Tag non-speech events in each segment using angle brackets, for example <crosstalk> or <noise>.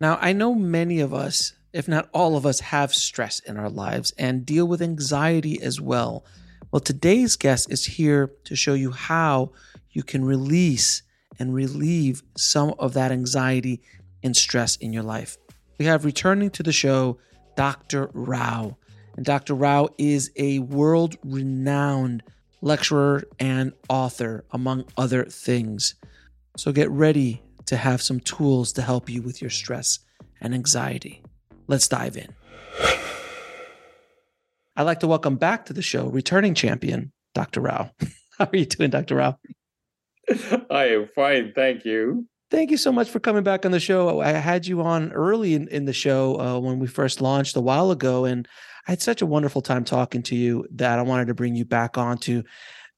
Now, I know many of us, if not all of us, have stress in our lives and deal with anxiety as well. Well, today's guest is here to show you how you can release and relieve some of that anxiety and stress in your life. We have returning to the show Dr. Rao. And Dr. Rao is a world renowned lecturer and author, among other things. So get ready to have some tools to help you with your stress and anxiety. Let's dive in. I'd like to welcome back to the show returning champion, Dr. Rao. <laughs> How are you doing, Dr. Rao? I am fine. Thank you. Thank you so much for coming back on the show. I had you on early in, in the show uh, when we first launched a while ago, and I had such a wonderful time talking to you that I wanted to bring you back on to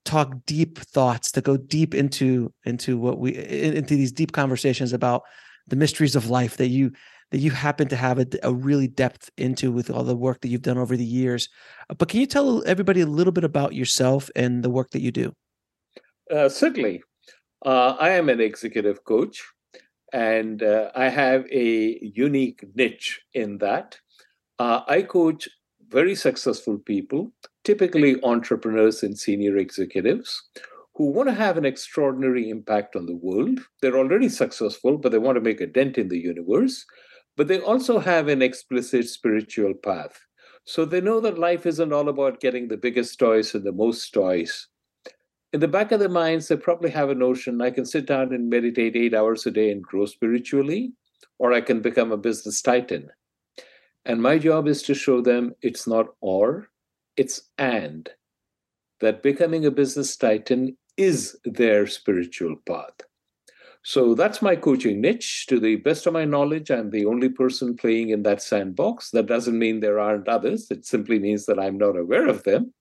talk deep thoughts to go deep into into what we into these deep conversations about the mysteries of life that you that you happen to have a, a, really depth into with all the work that you've done over the years. Uh, but can you tell everybody a little bit about yourself and the work that you do? Uh, certainly. Uh, i am an executive coach and uh, i have a unique niche in that. Uh, i coach very successful people typically entrepreneurs and senior executives who want to have an extraordinary impact on the world. They're already successful, but they want to make a dent in the universe. But they also have an explicit spiritual path. So they know that life isn't all about getting the biggest toys and the most toys. In the back of their minds, they probably have a notion I can sit down and meditate eight hours a day and grow spiritually, or I can become a business titan. And my job is to show them it's not or, it's and that becoming a business titan is their spiritual path. So that's my coaching niche. To the best of my knowledge, I'm the only person playing in that sandbox. That doesn't mean there aren't others. It simply means that I'm not aware of them.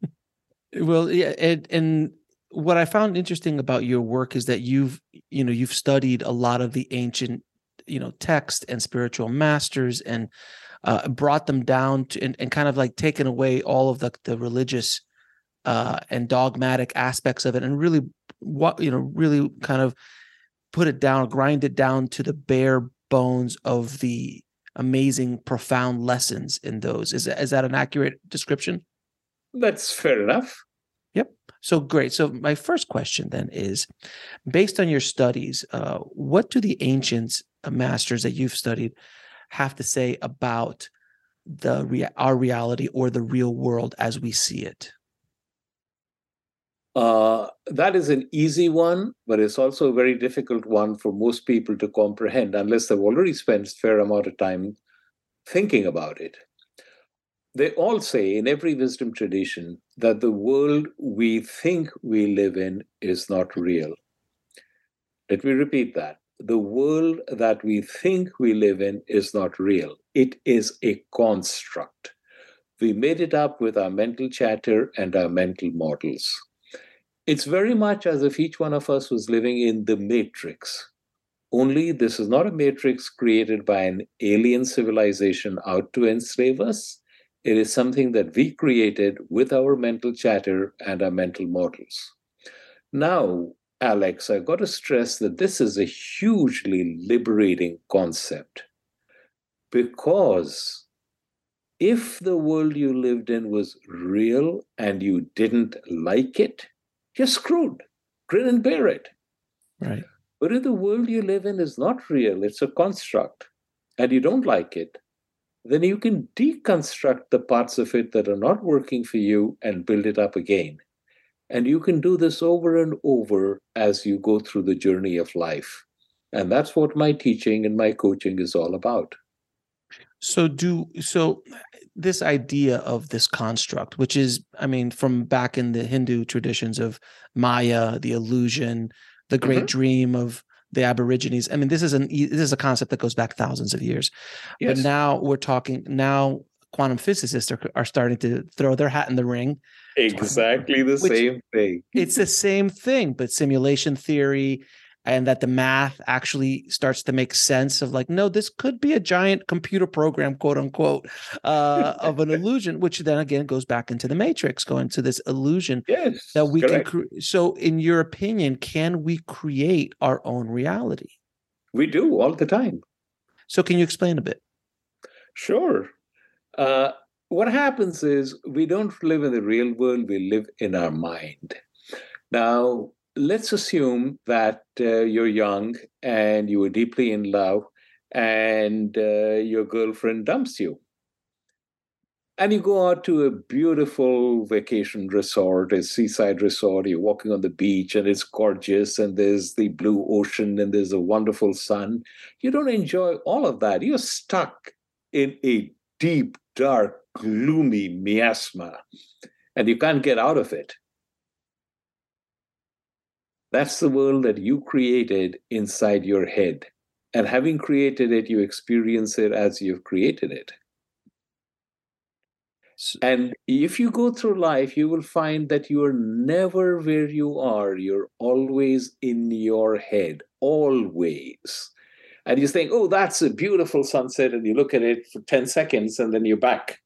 <laughs> well, yeah, and, and what I found interesting about your work is that you've, you know, you've studied a lot of the ancient, you know, text and spiritual masters and uh, brought them down to and, and kind of like taken away all of the the religious uh, and dogmatic aspects of it, and really what you know really kind of put it down, grind it down to the bare bones of the amazing, profound lessons in those. Is is that an accurate description? That's fair enough. Yep. So great. So my first question then is, based on your studies, uh, what do the ancients uh, masters that you've studied have to say about the rea- our reality or the real world as we see it? Uh, that is an easy one, but it's also a very difficult one for most people to comprehend unless they've already spent a fair amount of time thinking about it. They all say in every wisdom tradition that the world we think we live in is not real. Let me repeat that the world that we think we live in is not real. It is a construct. We made it up with our mental chatter and our mental models. It's very much as if each one of us was living in the matrix. Only this is not a matrix created by an alien civilization out to enslave us. It is something that we created with our mental chatter and our mental models. Now, Alex, I've got to stress that this is a hugely liberating concept because if the world you lived in was real and you didn't like it, you're screwed. Grin and bear it. Right. But if the world you live in is not real, it's a construct, and you don't like it, then you can deconstruct the parts of it that are not working for you and build it up again. And you can do this over and over as you go through the journey of life. And that's what my teaching and my coaching is all about. So do so this idea of this construct, which is, I mean, from back in the Hindu traditions of Maya, the illusion, the great mm-hmm. dream of the Aborigines. I mean, this is an this is a concept that goes back thousands of years. Yes. But now we're talking now quantum physicists are, are starting to throw their hat in the ring. Exactly the same thing. It's the same thing, but simulation theory and that the math actually starts to make sense of like no this could be a giant computer program quote unquote uh, <laughs> of an illusion which then again goes back into the matrix going to this illusion yes, that we correct. can cre- so in your opinion can we create our own reality we do all the time so can you explain a bit sure uh, what happens is we don't live in the real world we live in our mind now let's assume that uh, you're young and you were deeply in love and uh, your girlfriend dumps you. And you go out to a beautiful vacation resort, a seaside resort. You're walking on the beach and it's gorgeous, and there's the blue ocean and there's a wonderful sun. You don't enjoy all of that. You're stuck in a deep, dark, gloomy miasma, and you can't get out of it. That's the world that you created inside your head. And having created it, you experience it as you've created it. And if you go through life, you will find that you are never where you are. You're always in your head, always. And you think, oh, that's a beautiful sunset. And you look at it for 10 seconds and then you're back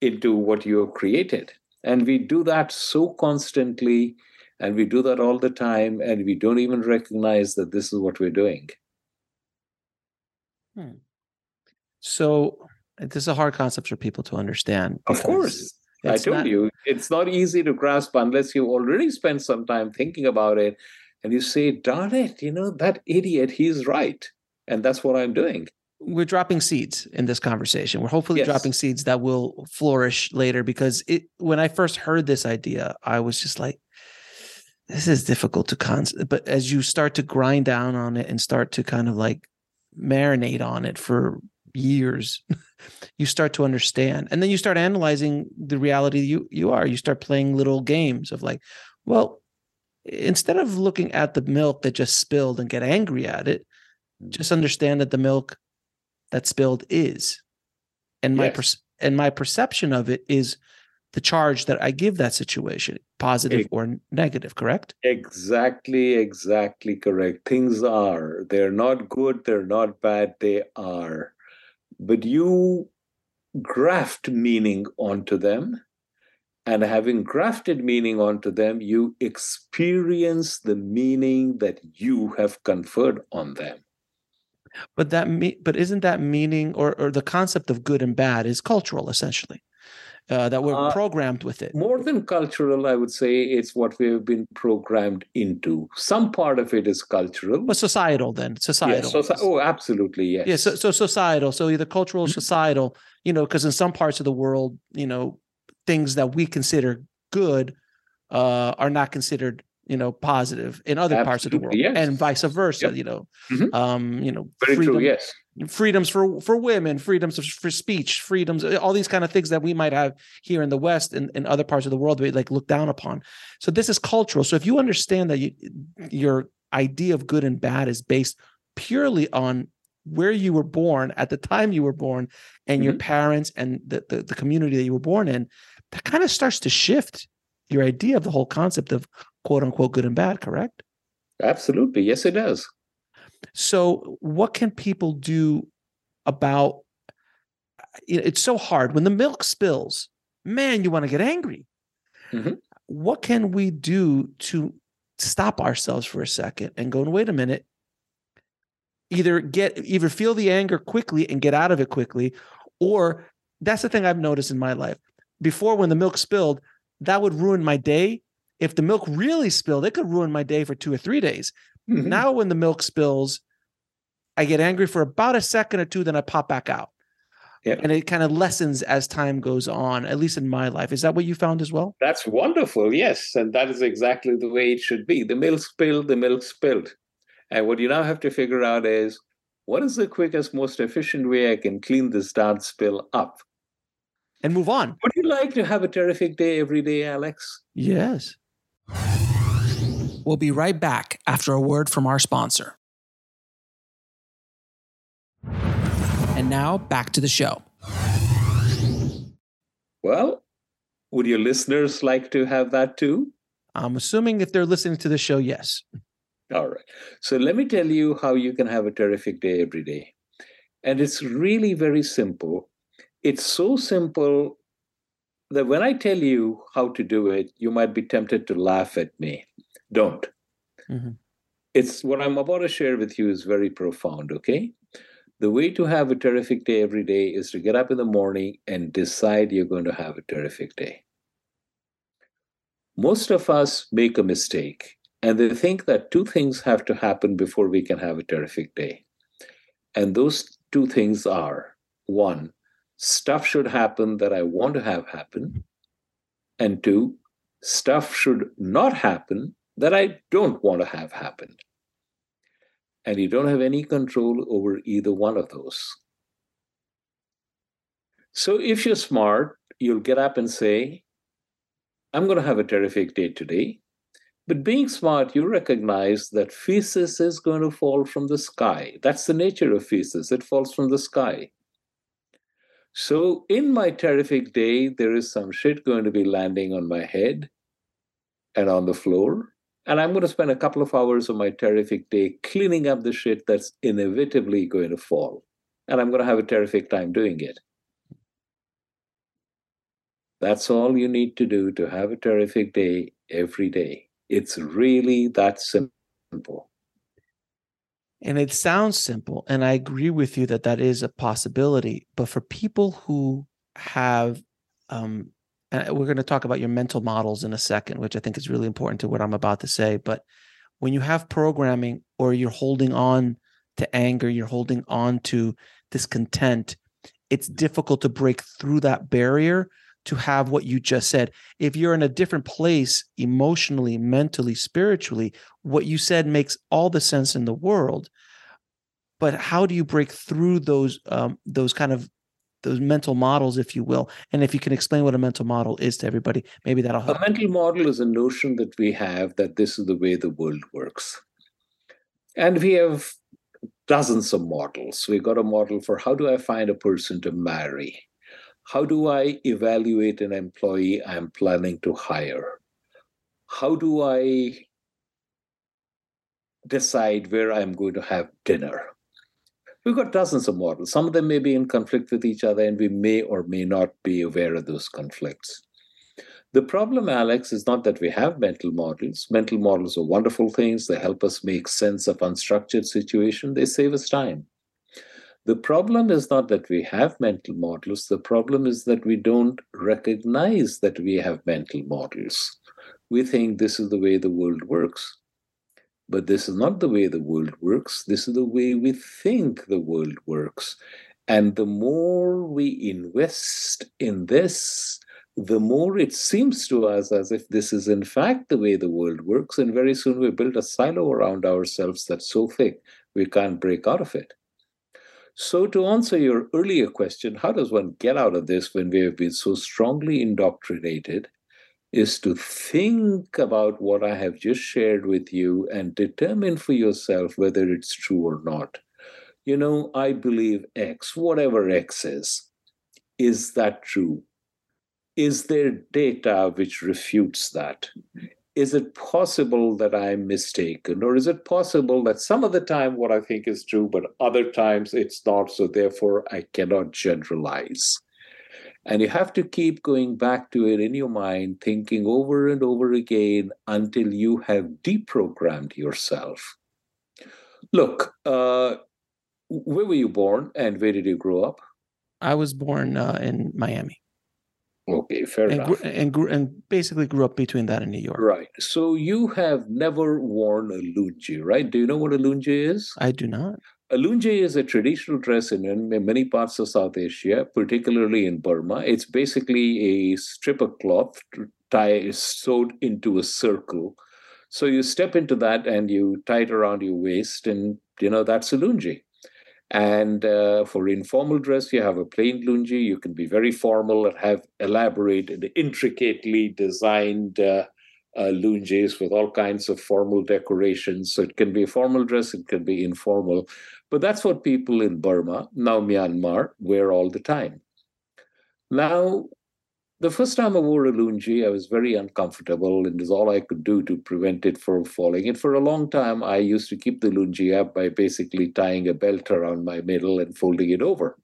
into what you have created. And we do that so constantly and we do that all the time, and we don't even recognize that this is what we're doing. Hmm. So, this is a hard concept for people to understand. Of course. I told not... you, it's not easy to grasp unless you already spent some time thinking about it and you say, darn it, you know, that idiot, he's right. And that's what I'm doing we're dropping seeds in this conversation. We're hopefully yes. dropping seeds that will flourish later because it when I first heard this idea, I was just like, this is difficult to con but as you start to grind down on it and start to kind of like marinate on it for years <laughs> you start to understand and then you start analyzing the reality you you are you start playing little games of like well instead of looking at the milk that just spilled and get angry at it. Just understand that the milk that spilled is and my yes. per- and my perception of it is the charge that I give that situation, positive or negative, correct? Exactly, exactly correct. Things are. They're not good, they're not bad, they are. But you graft meaning onto them. And having grafted meaning onto them, you experience the meaning that you have conferred on them. But that me, but isn't that meaning or, or the concept of good and bad is cultural essentially? uh, that we're uh, programmed with it? More than cultural, I would say it's what we have been programmed into. Some part of it is cultural, but societal. Then societal. Yes, so, oh, absolutely, yes. Yeah. So, so societal. So either cultural, or societal. You know, because in some parts of the world, you know, things that we consider good uh, are not considered you know positive in other Absolutely, parts of the world yes. and vice versa yep. you know mm-hmm. um you know Very freedom, true, yes freedoms for for women freedoms for speech freedoms all these kind of things that we might have here in the west and in other parts of the world we like look down upon so this is cultural so if you understand that you, your idea of good and bad is based purely on where you were born at the time you were born and mm-hmm. your parents and the, the, the community that you were born in that kind of starts to shift your idea of the whole concept of quote unquote good and bad correct absolutely yes it does so, what can people do about it's so hard when the milk spills? Man, you want to get angry. Mm-hmm. What can we do to stop ourselves for a second and go, and wait a minute, either get either feel the anger quickly and get out of it quickly, or that's the thing I've noticed in my life. Before, when the milk spilled, that would ruin my day. If the milk really spilled, it could ruin my day for two or three days. Mm-hmm. Now, when the milk spills, I get angry for about a second or two, then I pop back out. Yeah. And it kind of lessens as time goes on, at least in my life. Is that what you found as well? That's wonderful. Yes. And that is exactly the way it should be. The milk spilled, the milk spilled. And what you now have to figure out is what is the quickest, most efficient way I can clean this darn spill up? And move on. Would you like to have a terrific day every day, Alex? Yes. We'll be right back after a word from our sponsor. And now back to the show. Well, would your listeners like to have that too? I'm assuming if they're listening to the show, yes. All right. So let me tell you how you can have a terrific day every day. And it's really very simple. It's so simple that when I tell you how to do it, you might be tempted to laugh at me. Don't. Mm-hmm. It's what I'm about to share with you is very profound, okay? The way to have a terrific day every day is to get up in the morning and decide you're going to have a terrific day. Most of us make a mistake and they think that two things have to happen before we can have a terrific day. And those two things are one, stuff should happen that I want to have happen. And two, stuff should not happen that I don't want to have happen and you don't have any control over either one of those. So if you're smart, you'll get up and say, I'm going to have a terrific day today. But being smart, you recognize that feces is going to fall from the sky. That's the nature of feces, it falls from the sky. So in my terrific day, there is some shit going to be landing on my head and on the floor. And I'm going to spend a couple of hours of my terrific day cleaning up the shit that's inevitably going to fall. And I'm going to have a terrific time doing it. That's all you need to do to have a terrific day every day. It's really that simple. And it sounds simple. And I agree with you that that is a possibility. But for people who have um, we're going to talk about your mental models in a second, which I think is really important to what I'm about to say. But when you have programming or you're holding on to anger, you're holding on to discontent, it's difficult to break through that barrier to have what you just said. If you're in a different place emotionally, mentally, spiritually, what you said makes all the sense in the world. But how do you break through those um, those kind of those mental models, if you will. And if you can explain what a mental model is to everybody, maybe that'll help. A mental model is a notion that we have that this is the way the world works. And we have dozens of models. We've got a model for how do I find a person to marry? How do I evaluate an employee I'm planning to hire? How do I decide where I'm going to have dinner? We've got dozens of models. Some of them may be in conflict with each other, and we may or may not be aware of those conflicts. The problem, Alex, is not that we have mental models. Mental models are wonderful things. They help us make sense of unstructured situation. They save us time. The problem is not that we have mental models. The problem is that we don't recognize that we have mental models. We think this is the way the world works. But this is not the way the world works. This is the way we think the world works. And the more we invest in this, the more it seems to us as if this is in fact the way the world works. And very soon we build a silo around ourselves that's so thick we can't break out of it. So, to answer your earlier question, how does one get out of this when we have been so strongly indoctrinated is to think about what I have just shared with you and determine for yourself whether it's true or not. You know, I believe X, whatever X is. Is that true? Is there data which refutes that? Is it possible that I'm mistaken? Or is it possible that some of the time what I think is true, but other times it's not, so therefore I cannot generalize? And you have to keep going back to it in your mind, thinking over and over again until you have deprogrammed yourself. Look, uh, where were you born and where did you grow up? I was born uh, in Miami. Okay, fair and enough. And, grew, and basically grew up between that and New York. Right. So you have never worn a lungi, right? Do you know what a lungi is? I do not. A lungi is a traditional dress in, in many parts of South Asia, particularly in Burma. It's basically a strip of cloth tie sewed into a circle. So you step into that and you tie it around your waist, and you know that's a lungi. And uh, for informal dress, you have a plain lungi. You can be very formal and have elaborated, intricately designed uh, uh, lungis with all kinds of formal decorations. So it can be formal dress, it can be informal. But that's what people in Burma, now Myanmar, wear all the time. Now, the first time I wore a lungi, I was very uncomfortable, and it was all I could do to prevent it from falling. And for a long time, I used to keep the lungi up by basically tying a belt around my middle and folding it over.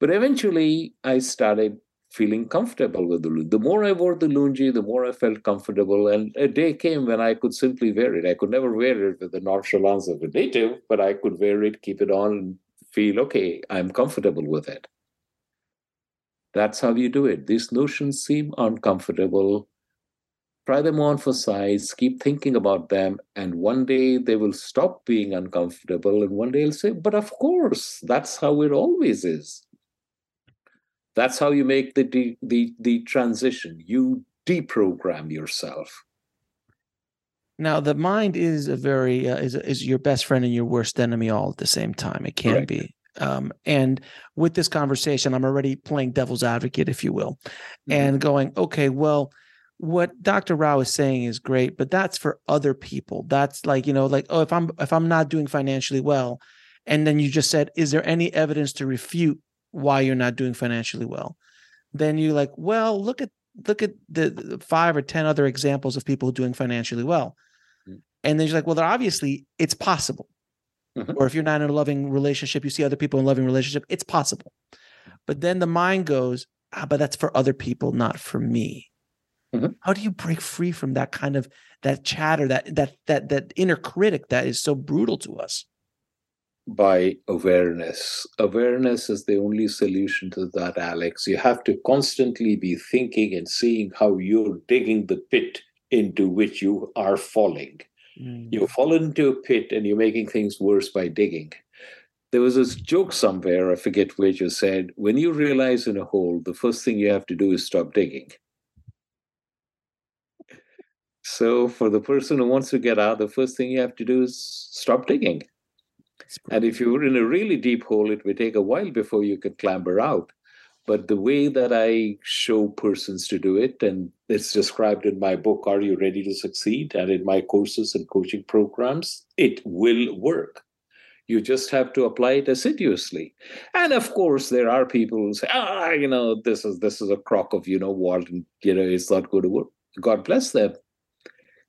But eventually, I started feeling comfortable with the lungi. The more I wore the lungi, the more I felt comfortable. And a day came when I could simply wear it. I could never wear it with the nonchalance of a native, but I could wear it, keep it on, and feel okay, I'm comfortable with it. That's how you do it. These notions seem uncomfortable. Try them on for size, keep thinking about them, and one day they will stop being uncomfortable, and one day you'll say, But of course, that's how it always is. That's how you make the the the transition. You deprogram yourself. Now, the mind is a very uh, is is your best friend and your worst enemy all at the same time. It can Correct. be. Um, and with this conversation, I'm already playing devil's advocate, if you will, mm-hmm. and going, okay, well, what Dr. Rao is saying is great, but that's for other people. That's like, you know, like, oh, if I'm if I'm not doing financially well, and then you just said, is there any evidence to refute why you're not doing financially well then you're like well look at look at the, the five or ten other examples of people doing financially well mm-hmm. and then you're like well they're obviously it's possible mm-hmm. or if you're not in a loving relationship you see other people in a loving relationship it's possible but then the mind goes ah, but that's for other people not for me mm-hmm. how do you break free from that kind of that chatter that that that that inner critic that is so brutal to us by awareness. Awareness is the only solution to that, Alex. You have to constantly be thinking and seeing how you're digging the pit into which you are falling. Mm. You've fallen into a pit and you're making things worse by digging. There was this joke somewhere, I forget which, you said, when you realize in a hole, the first thing you have to do is stop digging. So, for the person who wants to get out, the first thing you have to do is stop digging. And if you're in a really deep hole, it may take a while before you can clamber out. But the way that I show persons to do it, and it's described in my book, Are You Ready to Succeed? And in my courses and coaching programs, it will work. You just have to apply it assiduously. And of course, there are people who say, ah, you know, this is this is a crock of, you know, what, and you know, it's not going to work. God bless them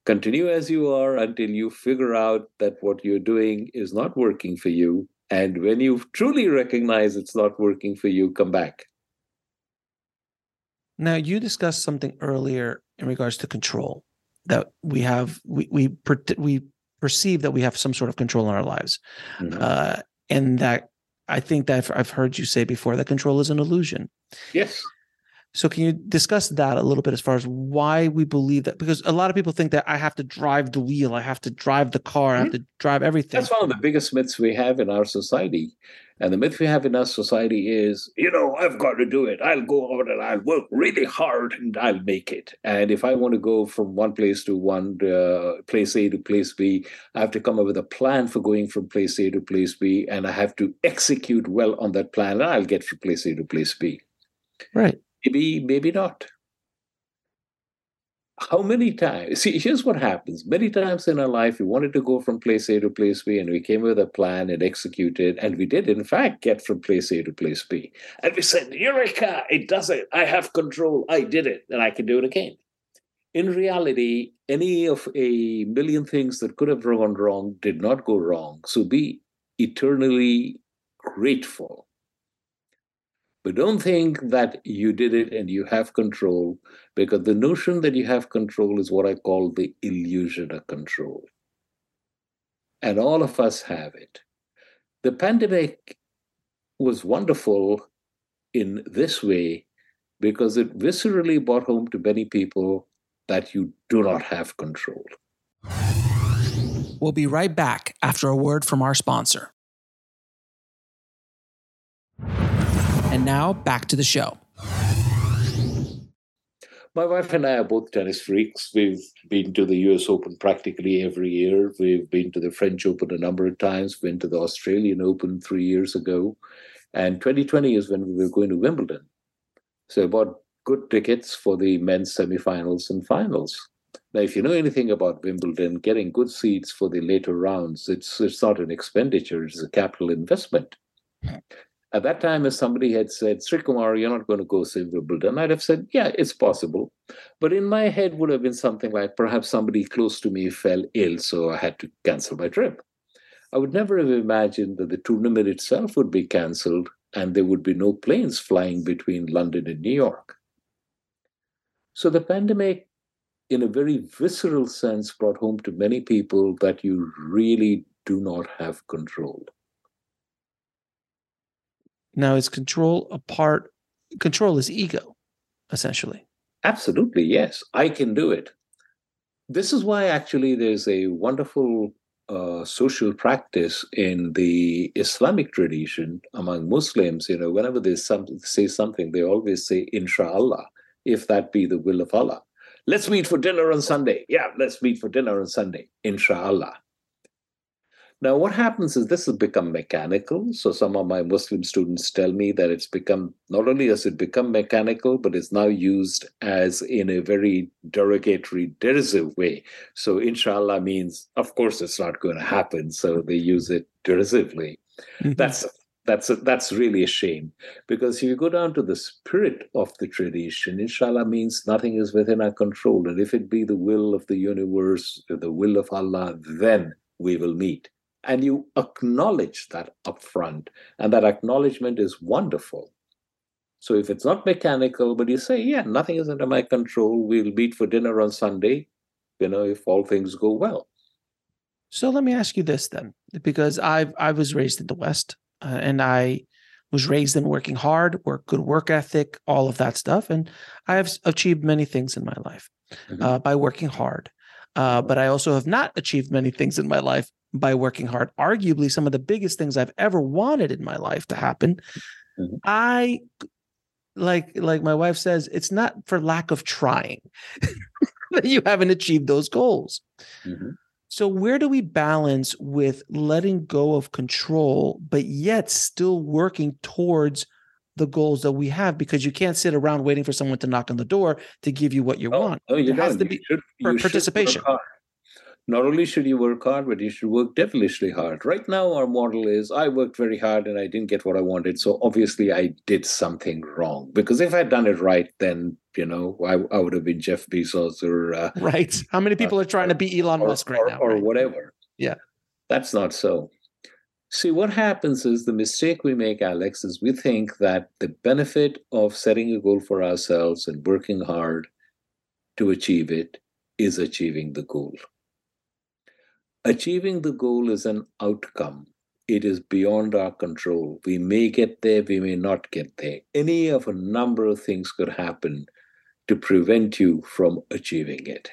continue as you are until you figure out that what you're doing is not working for you. And when you truly recognize it's not working for you, come back. Now, you discussed something earlier in regards to control that we have, we, we, we perceive that we have some sort of control in our lives. Mm-hmm. Uh, and that I think that I've heard you say before that control is an illusion. Yes. So can you discuss that a little bit as far as why we believe that? Because a lot of people think that I have to drive the wheel, I have to drive the car, I have mm-hmm. to drive everything. That's one of the biggest myths we have in our society. And the myth we have in our society is, you know, I've got to do it. I'll go out and I'll work really hard and I'll make it. And if I want to go from one place to one uh, place A to place B, I have to come up with a plan for going from place A to place B, and I have to execute well on that plan, and I'll get from place A to place B. Right. Maybe, maybe not. How many times? See, here's what happens. Many times in our life, we wanted to go from place A to place B, and we came with a plan and executed, and we did, in fact, get from place A to place B. And we said, Eureka, it does it. I have control. I did it, and I can do it again. In reality, any of a million things that could have gone wrong did not go wrong. So be eternally grateful but don't think that you did it and you have control, because the notion that you have control is what I call the illusion of control. And all of us have it. The pandemic was wonderful in this way because it viscerally brought home to many people that you do not have control. We'll be right back after a word from our sponsor. And now back to the show. My wife and I are both tennis freaks. We've been to the US Open practically every year. We've been to the French Open a number of times, been to the Australian Open three years ago. And 2020 is when we were going to Wimbledon. So I bought good tickets for the men's semifinals and finals. Now, if you know anything about Wimbledon, getting good seats for the later rounds, it's it's not an expenditure, it's a capital investment. At that time, if somebody had said, Srikumar, you're not going to go see Wimbledon, I'd have said, yeah, it's possible. But in my head would have been something like perhaps somebody close to me fell ill, so I had to cancel my trip. I would never have imagined that the tournament itself would be cancelled and there would be no planes flying between London and New York. So the pandemic, in a very visceral sense, brought home to many people that you really do not have control. Now, is control a part? Control is ego, essentially. Absolutely, yes. I can do it. This is why actually there's a wonderful uh, social practice in the Islamic tradition among Muslims. You know, whenever they some, say something, they always say, Inshallah, if that be the will of Allah. Let's meet for dinner on Sunday. Yeah, let's meet for dinner on Sunday. Inshallah. Now, what happens is this has become mechanical. So, some of my Muslim students tell me that it's become not only has it become mechanical, but it's now used as in a very derogatory, derisive way. So, inshallah means, of course, it's not going to happen. So, they use it derisively. Mm-hmm. That's that's a, that's really a shame because if you go down to the spirit of the tradition, inshallah means nothing is within our control, and if it be the will of the universe, the will of Allah, then we will meet and you acknowledge that upfront. And that acknowledgement is wonderful. So if it's not mechanical but you say yeah nothing is under my control. We'll meet for dinner on sunday you know if all things go well. So let me ask you this then because i i was raised in the west uh, and i was raised in working hard work good work ethic all of that stuff. And i have achieved many things in my life mm-hmm. uh, by working hard uh, but I also have not achieved many things in my life by working hard. Arguably, some of the biggest things I've ever wanted in my life to happen. Mm-hmm. I like like my wife says, it's not for lack of trying <laughs> that you haven't achieved those goals. Mm-hmm. So where do we balance with letting go of control, but yet still working towards the goals that we have? Because you can't sit around waiting for someone to knock on the door to give you what you oh, want. Oh, you there has to be should, participation not only should you work hard, but you should work devilishly hard. Right now, our model is I worked very hard and I didn't get what I wanted. So obviously, I did something wrong. Because if I'd done it right, then, you know, I, I would have been Jeff Bezos or. Uh, right. How many people uh, are trying to be Elon or, Musk right or, now? Or right? whatever. Yeah. That's not so. See, what happens is the mistake we make, Alex, is we think that the benefit of setting a goal for ourselves and working hard to achieve it is achieving the goal. Achieving the goal is an outcome. It is beyond our control. We may get there, we may not get there. Any of a number of things could happen to prevent you from achieving it.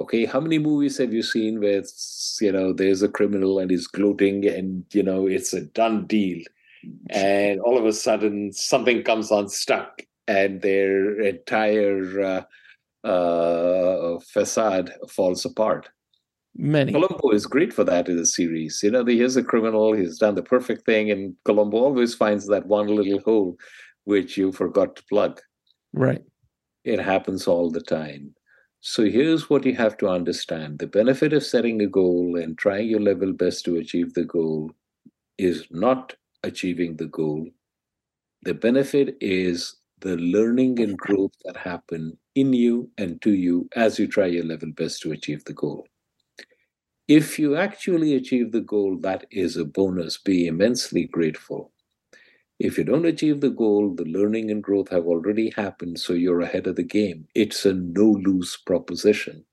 Okay, how many movies have you seen where it's you know there's a criminal and he's gloating and you know it's a done deal, and all of a sudden something comes unstuck and their entire uh, uh, facade falls apart. Many. Columbo is great for that in the series. You know, he's a criminal, he's done the perfect thing, and Columbo always finds that one little hole which you forgot to plug. Right. It happens all the time. So here's what you have to understand the benefit of setting a goal and trying your level best to achieve the goal is not achieving the goal. The benefit is the learning and growth that happen in you and to you as you try your level best to achieve the goal. If you actually achieve the goal, that is a bonus. Be immensely grateful. If you don't achieve the goal, the learning and growth have already happened, so you're ahead of the game. It's a no lose proposition.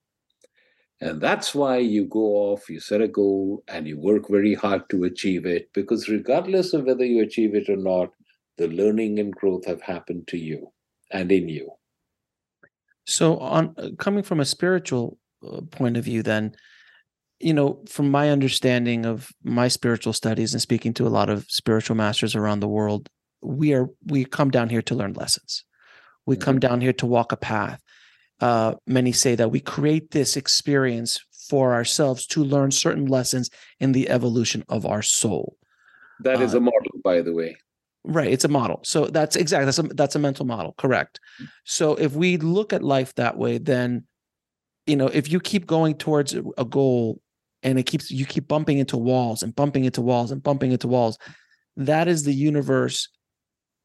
And that's why you go off, you set a goal, and you work very hard to achieve it, because regardless of whether you achieve it or not, the learning and growth have happened to you and in you. So, on uh, coming from a spiritual uh, point of view, then you know, from my understanding of my spiritual studies and speaking to a lot of spiritual masters around the world, we are we come down here to learn lessons. We mm-hmm. come down here to walk a path. Uh, many say that we create this experience for ourselves to learn certain lessons in the evolution of our soul. That is uh, a model, by the way. Right, it's a model. So that's exactly that's a that's a mental model, correct. So if we look at life that way, then you know, if you keep going towards a goal and it keeps you keep bumping into walls and bumping into walls and bumping into walls, that is the universe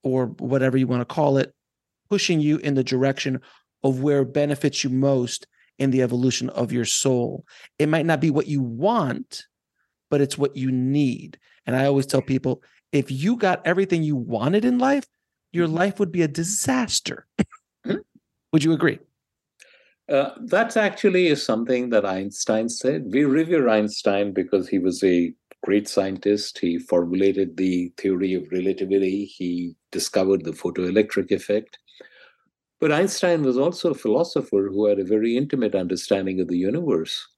or whatever you want to call it pushing you in the direction of where benefits you most in the evolution of your soul. It might not be what you want, but it's what you need. And I always tell people if you got everything you wanted in life, your life would be a disaster. Hmm? would you agree? Uh, that actually is something that Einstein said. We revere Einstein because he was a great scientist. He formulated the theory of relativity. He discovered the photoelectric effect. But Einstein was also a philosopher who had a very intimate understanding of the universe.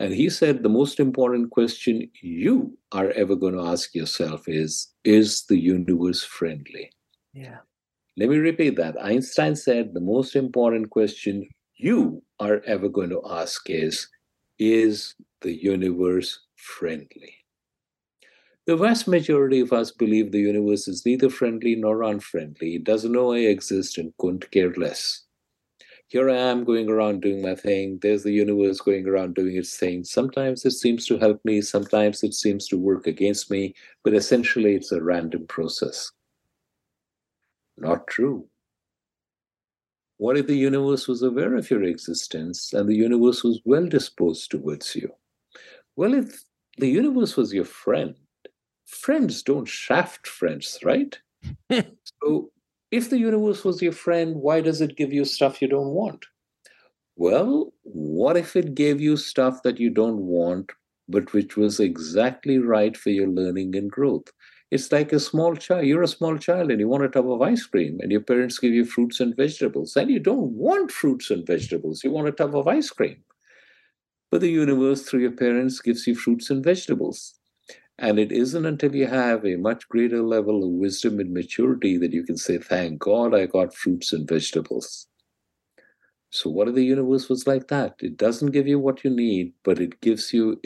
And he said the most important question you are ever going to ask yourself is Is the universe friendly? Yeah. Let me repeat that. Einstein said the most important question you are ever going to ask is Is the universe friendly? The vast majority of us believe the universe is neither friendly nor unfriendly. It doesn't know I exist and couldn't care less here I am going around doing my thing. There's the universe going around doing its thing. Sometimes it seems to help me, sometimes it seems to work against me, but essentially it's a random process. Not true. What if the universe was aware of your existence and the universe was well disposed towards you? Well, if the universe was your friend, friends don't shaft friends, right? <laughs> so if the universe was your friend, why does it give you stuff you don't want? Well, what if it gave you stuff that you don't want, but which was exactly right for your learning and growth? It's like a small child. You're a small child and you want a tub of ice cream, and your parents give you fruits and vegetables. And you don't want fruits and vegetables, you want a tub of ice cream. But the universe, through your parents, gives you fruits and vegetables. And it isn't until you have a much greater level of wisdom and maturity that you can say, Thank God I got fruits and vegetables. So, what if the universe was like that? It doesn't give you what you need, but it gives you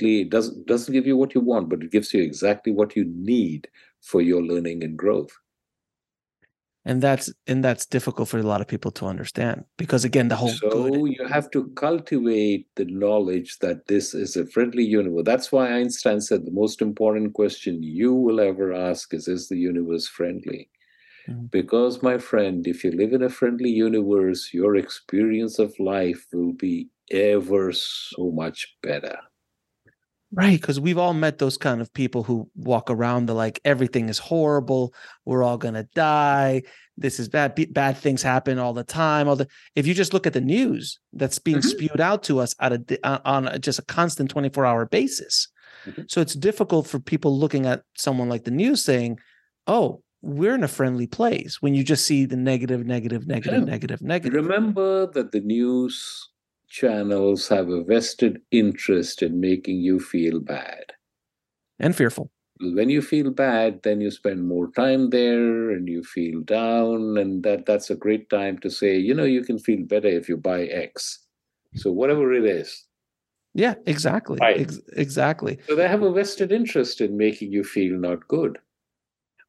exactly, it doesn't, doesn't give you what you want, but it gives you exactly what you need for your learning and growth. And that's and that's difficult for a lot of people to understand because again the whole so good... you have to cultivate the knowledge that this is a friendly universe. That's why einstein said the most important question you will ever ask is is the universe friendly? Mm-hmm. because my friend if you live in a friendly universe your experience of life will be ever so much better Right, because we've all met those kind of people who walk around the like everything is horrible, we're all gonna die, this is bad, bad things happen all the time. All the if you just look at the news that's being mm-hmm. spewed out to us out of on just a constant twenty four hour basis, mm-hmm. so it's difficult for people looking at someone like the news saying, "Oh, we're in a friendly place." When you just see the negative, negative, negative, yeah. negative, negative. Remember that the news channels have a vested interest in making you feel bad and fearful. When you feel bad, then you spend more time there and you feel down, and that, that's a great time to say, you know, you can feel better if you buy X. So, whatever it is. Yeah, exactly. Right. Ex- exactly. So, they have a vested interest in making you feel not good.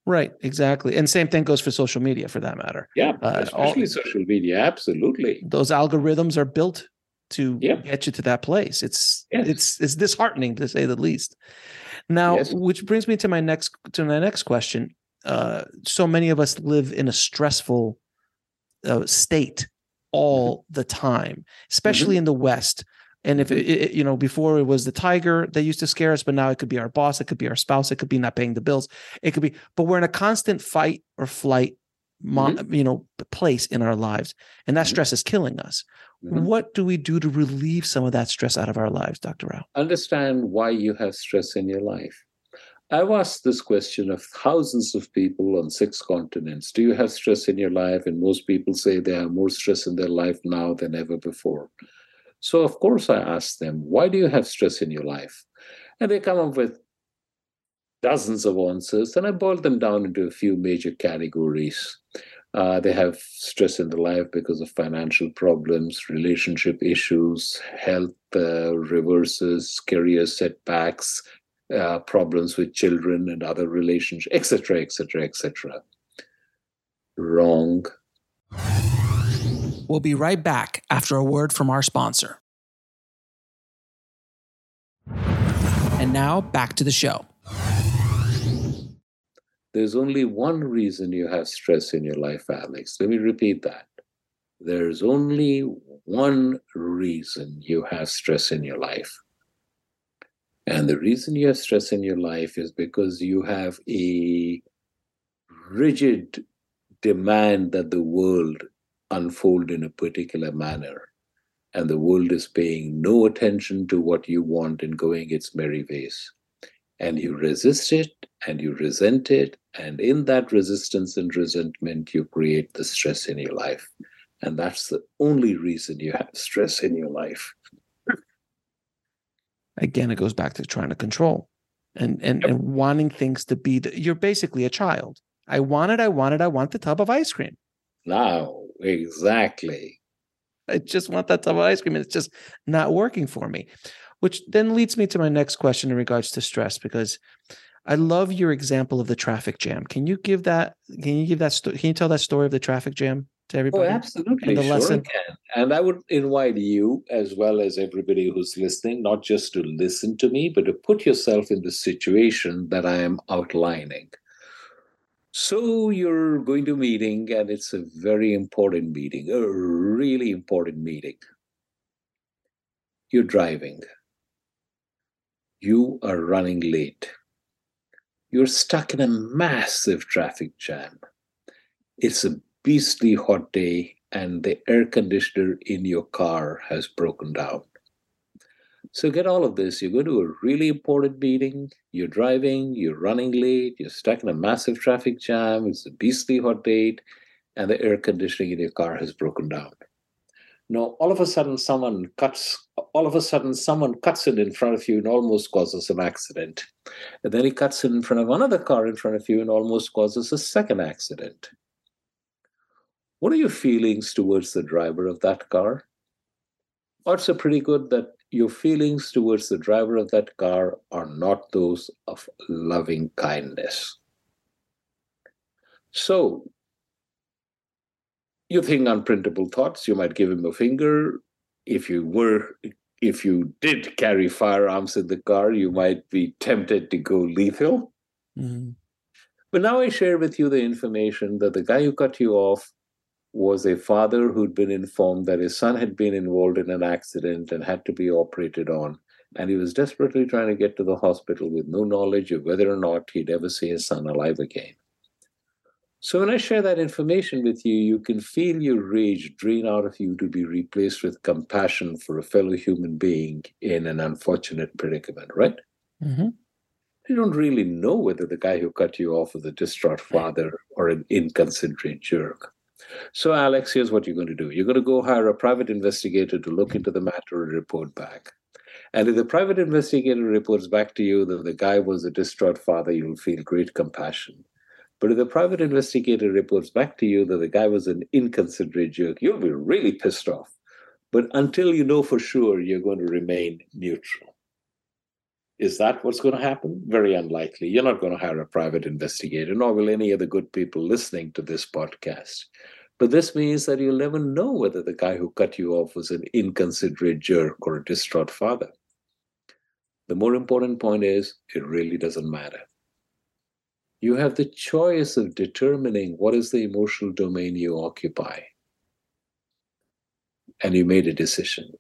Right, exactly. And same thing goes for social media for that matter. Yeah, uh, especially all, social media, absolutely. Those algorithms are built to get you to that place. It's yes. it's it's disheartening to say the least. Now, yes. which brings me to my next to my next question. Uh, so many of us live in a stressful uh, state all mm-hmm. the time, especially mm-hmm. in the West. And if it, it, you know, before it was the tiger that used to scare us, but now it could be our boss, it could be our spouse, it could be not paying the bills, it could be. But we're in a constant fight or flight, mm-hmm. you know, place in our lives, and that mm-hmm. stress is killing us. Mm-hmm. What do we do to relieve some of that stress out of our lives, Dr. Rao? Understand why you have stress in your life. I've asked this question of thousands of people on six continents. Do you have stress in your life? And most people say they have more stress in their life now than ever before. So, of course, I ask them, why do you have stress in your life? And they come up with dozens of answers, and I boil them down into a few major categories. Uh, they have stress in their life because of financial problems, relationship issues, health uh, reverses, career setbacks, uh, problems with children and other relationships, etc., etc., etc. Wrong. We'll be right back after a word from our sponsor. And now back to the show. There's only one reason you have stress in your life, Alex. Let me repeat that. There's only one reason you have stress in your life. And the reason you have stress in your life is because you have a rigid demand that the world unfold in a particular manner. And the world is paying no attention to what you want and going its merry ways. And you resist it and you resent it. And in that resistance and resentment, you create the stress in your life. And that's the only reason you have stress in your life. Again, it goes back to trying to control and and, yep. and wanting things to be the, you're basically a child. I want it, I want it, I want the tub of ice cream. Now, exactly. I just want that tub of ice cream. And it's just not working for me. Which then leads me to my next question in regards to stress, because I love your example of the traffic jam. Can you give that? Can you give that? Sto- can you tell that story of the traffic jam to oh, everybody? Oh, absolutely. And the sure lesson? can. And I would invite you, as well as everybody who's listening, not just to listen to me, but to put yourself in the situation that I am outlining. So you're going to a meeting, and it's a very important meeting, a really important meeting. You're driving. You are running late you're stuck in a massive traffic jam. It's a beastly hot day, and the air conditioner in your car has broken down. So, get all of this. You go to a really important meeting, you're driving, you're running late, you're stuck in a massive traffic jam, it's a beastly hot day, and the air conditioning in your car has broken down. No, all of a sudden someone cuts all of a sudden someone cuts in in front of you and almost causes an accident. And then he cuts in front of another car in front of you and almost causes a second accident. What are your feelings towards the driver of that car? Odds are pretty good that your feelings towards the driver of that car are not those of loving kindness. So, you think unprintable thoughts, you might give him a finger. If you were if you did carry firearms in the car, you might be tempted to go lethal. Mm-hmm. But now I share with you the information that the guy who cut you off was a father who'd been informed that his son had been involved in an accident and had to be operated on. And he was desperately trying to get to the hospital with no knowledge of whether or not he'd ever see his son alive again. So when I share that information with you, you can feel your rage drain out of you to be replaced with compassion for a fellow human being in an unfortunate predicament, right? Mm-hmm. You don't really know whether the guy who cut you off was a distraught father or an inconsiderate jerk. So, Alex, here's what you're going to do you're going to go hire a private investigator to look into the matter and report back. And if the private investigator reports back to you that the guy was a distraught father, you'll feel great compassion. But if the private investigator reports back to you that the guy was an inconsiderate jerk, you'll be really pissed off. But until you know for sure, you're going to remain neutral. Is that what's going to happen? Very unlikely. You're not going to hire a private investigator, nor will any of the good people listening to this podcast. But this means that you'll never know whether the guy who cut you off was an inconsiderate jerk or a distraught father. The more important point is, it really doesn't matter you have the choice of determining what is the emotional domain you occupy. And you made a decision.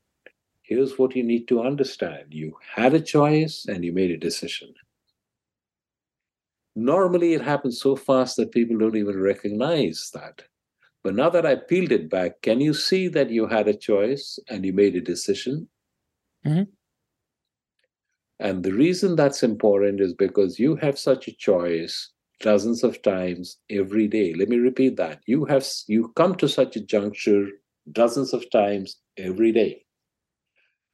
Here's what you need to understand you had a choice and you made a decision. Normally, it happens so fast that people don't even recognize that. But now that I peeled it back, can you see that you had a choice and you made a decision? Mm-hmm. And the reason that's important is because you have such a choice dozens of times every day. Let me repeat that. You have you come to such a juncture dozens of times every day.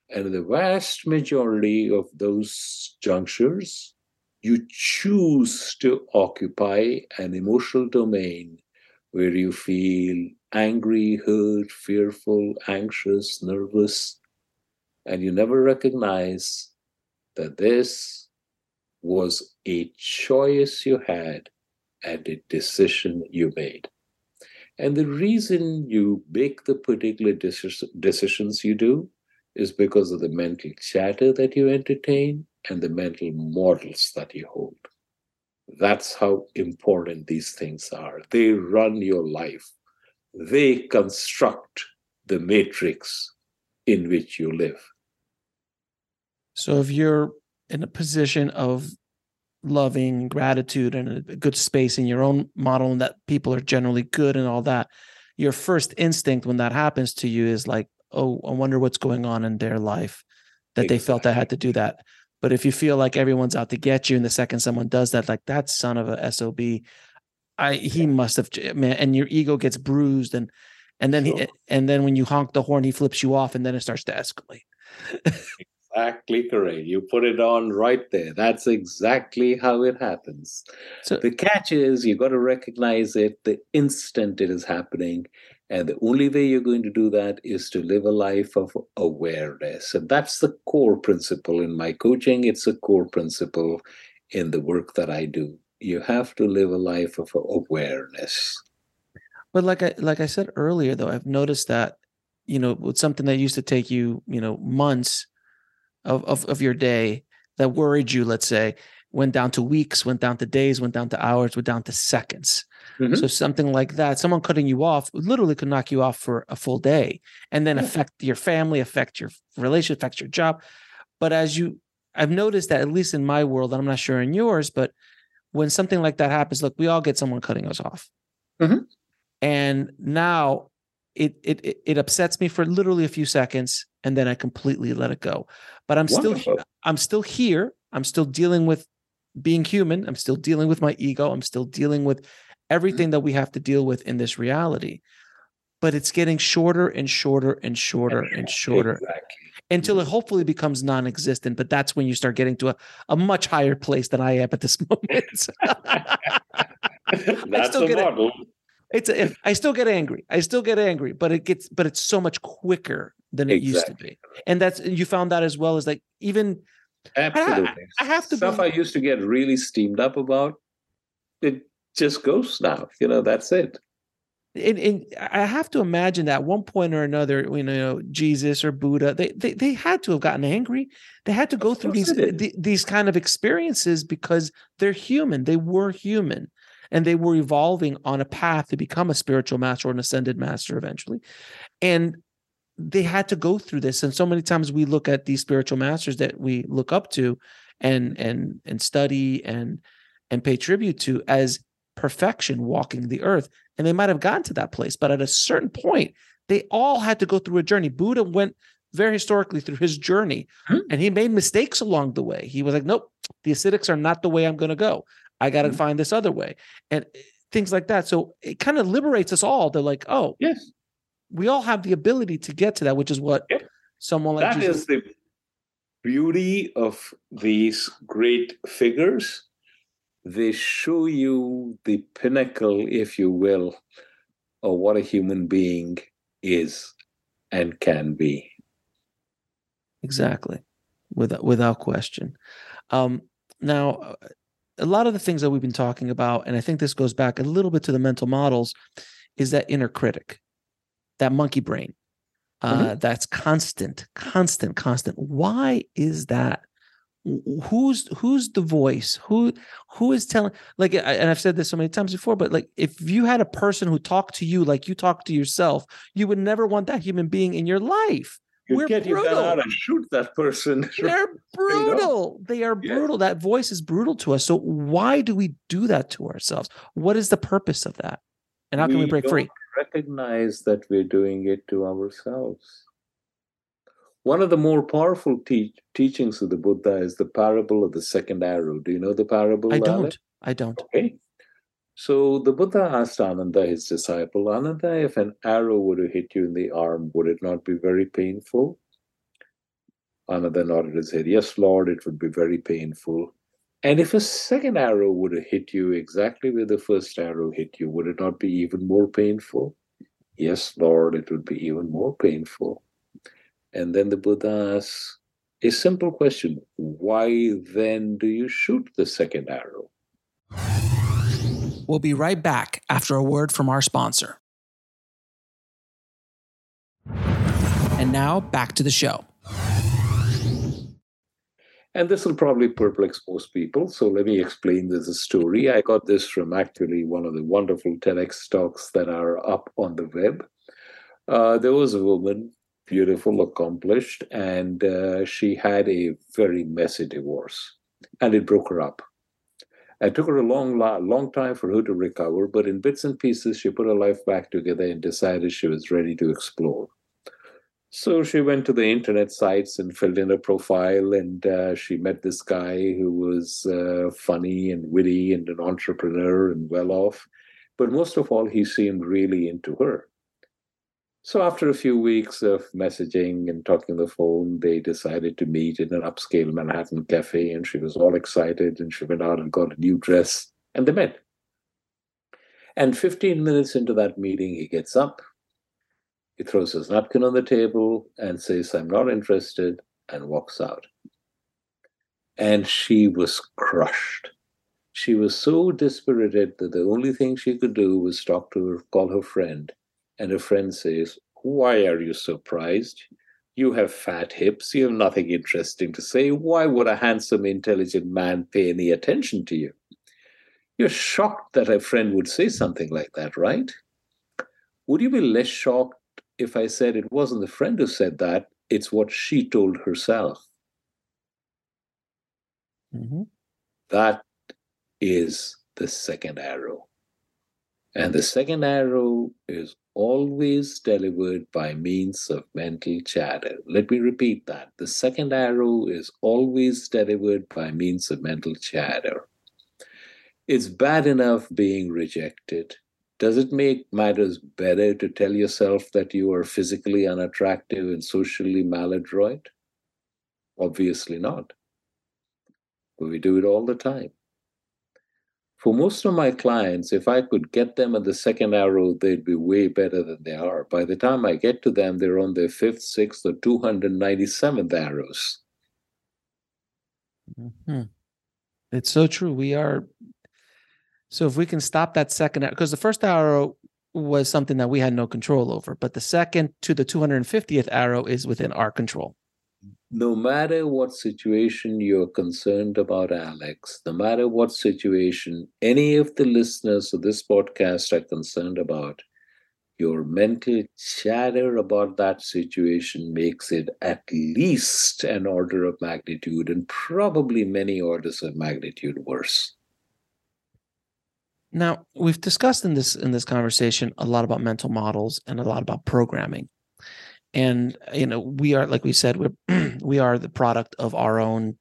And the vast majority of those junctures, you choose to occupy an emotional domain where you feel angry, hurt, fearful, anxious, nervous, and you never recognize that this was a choice you had and a decision you made. And the reason you make the particular decisions you do is because of the mental chatter that you entertain and the mental models that you hold. That's how important these things are. They run your life, they construct the matrix in which you live. So if you're in a position of loving gratitude and a good space in your own model and that people are generally good and all that your first instinct when that happens to you is like oh i wonder what's going on in their life that exactly. they felt they had to do that but if you feel like everyone's out to get you and the second someone does that like that son of a sob i he must have man and your ego gets bruised and and then sure. he and then when you honk the horn he flips you off and then it starts to escalate <laughs> exactly correct. You put it on right there. That's exactly how it happens. So the catch is you've got to recognize it the instant it is happening. And the only way you're going to do that is to live a life of awareness. And that's the core principle in my coaching. It's a core principle in the work that I do. You have to live a life of awareness. But like I like I said earlier, though, I've noticed that you know, with something that used to take you, you know, months of, of, of your day that worried you, let's say, went down to weeks, went down to days, went down to hours, went down to seconds. Mm-hmm. So something like that, someone cutting you off literally could knock you off for a full day and then affect your family, affect your relationship, affect your job. But as you, I've noticed that at least in my world, and I'm not sure in yours, but when something like that happens, look, we all get someone cutting us off. Mm-hmm. And now it, it it upsets me for literally a few seconds and then I completely let it go. But I'm Wonderful. still I'm still here. I'm still dealing with being human. I'm still dealing with my ego. I'm still dealing with everything that we have to deal with in this reality. But it's getting shorter and shorter and shorter and shorter exactly. until it mm-hmm. hopefully becomes non-existent. But that's when you start getting to a, a much higher place than I am at this <laughs> moment. <laughs> that's a model. It's a, I still get angry. I still get angry, but it gets but it's so much quicker than it exactly. used to be. And that's you found that as well as like even absolutely. I, I have to stuff be, I used to get really steamed up about. It just goes now. You know, that's it. And, and, I have to imagine that at one point or another, you know, Jesus or Buddha, they they, they had to have gotten angry. They had to go through these these kind of experiences because they're human. They were human and they were evolving on a path to become a spiritual master or an ascended master eventually. And they had to go through this. And so many times we look at these spiritual masters that we look up to and and and study and and pay tribute to as perfection walking the earth. And they might have gotten to that place but at a certain point they all had to go through a journey. Buddha went very historically through his journey hmm. and he made mistakes along the way. He was like nope the ascetics are not the way i'm going to go I got to mm-hmm. find this other way. And eh, things like that. So it kind of liberates us all. They're like, oh, yes, we all have the ability to get to that, which is what yeah. someone like that Jesus- is the beauty of these great figures. They show you the pinnacle, if you will, of what a human being is and can be. Exactly, without without question. Um, now, uh, a lot of the things that we've been talking about, and I think this goes back a little bit to the mental models, is that inner critic, that monkey brain, uh, mm-hmm. that's constant, constant, constant. Why is that? Who's who's the voice? Who who is telling? Like, and I've said this so many times before, but like, if you had a person who talked to you like you talk to yourself, you would never want that human being in your life you We're get brutal. your gun out and shoot that person. <laughs> They're brutal. They are brutal. That voice is brutal to us. So why do we do that to ourselves? What is the purpose of that? And how can we, we break free? Recognize that we're doing it to ourselves. One of the more powerful te- teachings of the Buddha is the parable of the second arrow. Do you know the parable? I don't. Alex? I don't. Okay. So the Buddha asked Ananda, his disciple, Ananda, if an arrow were to hit you in the arm, would it not be very painful? Ananda nodded his head. Yes, Lord, it would be very painful. And if a second arrow would have hit you exactly where the first arrow hit you, would it not be even more painful? Yes, Lord, it would be even more painful. And then the Buddha asks a simple question Why then do you shoot the second arrow? We'll be right back after a word from our sponsor. And now back to the show. And this will probably perplex most people. So let me explain this story. I got this from actually one of the wonderful TEDx talks that are up on the web. Uh, there was a woman, beautiful, accomplished, and uh, she had a very messy divorce, and it broke her up. It took her a long, long time for her to recover, but in bits and pieces, she put her life back together and decided she was ready to explore. So she went to the internet sites and filled in a profile, and uh, she met this guy who was uh, funny and witty and an entrepreneur and well off. But most of all, he seemed really into her. So after a few weeks of messaging and talking on the phone, they decided to meet in an upscale Manhattan cafe, and she was all excited, and she went out and got a new dress, and they met. And 15 minutes into that meeting, he gets up, he throws his napkin on the table and says, I'm not interested, and walks out. And she was crushed. She was so dispirited that the only thing she could do was talk to her, call her friend. And a friend says, Why are you surprised? You have fat hips. You have nothing interesting to say. Why would a handsome, intelligent man pay any attention to you? You're shocked that a friend would say something like that, right? Would you be less shocked if I said it wasn't the friend who said that, it's what she told herself. Mm-hmm. That is the second arrow. And the second arrow is always delivered by means of mental chatter. Let me repeat that. The second arrow is always delivered by means of mental chatter. It's bad enough being rejected. Does it make matters better to tell yourself that you are physically unattractive and socially maladroit? Obviously not. But we do it all the time. For most of my clients, if I could get them at the second arrow, they'd be way better than they are. By the time I get to them, they're on their fifth, sixth, or 297th arrows. Mm-hmm. It's so true. We are so if we can stop that second, arrow, because the first arrow was something that we had no control over, but the second to the 250th arrow is within our control. No matter what situation you're concerned about, Alex, no matter what situation any of the listeners of this podcast are concerned about, your mental chatter about that situation makes it at least an order of magnitude and probably many orders of magnitude worse. Now, we've discussed in this in this conversation a lot about mental models and a lot about programming. And you know, we are like we said we're <clears throat> we are the product of our own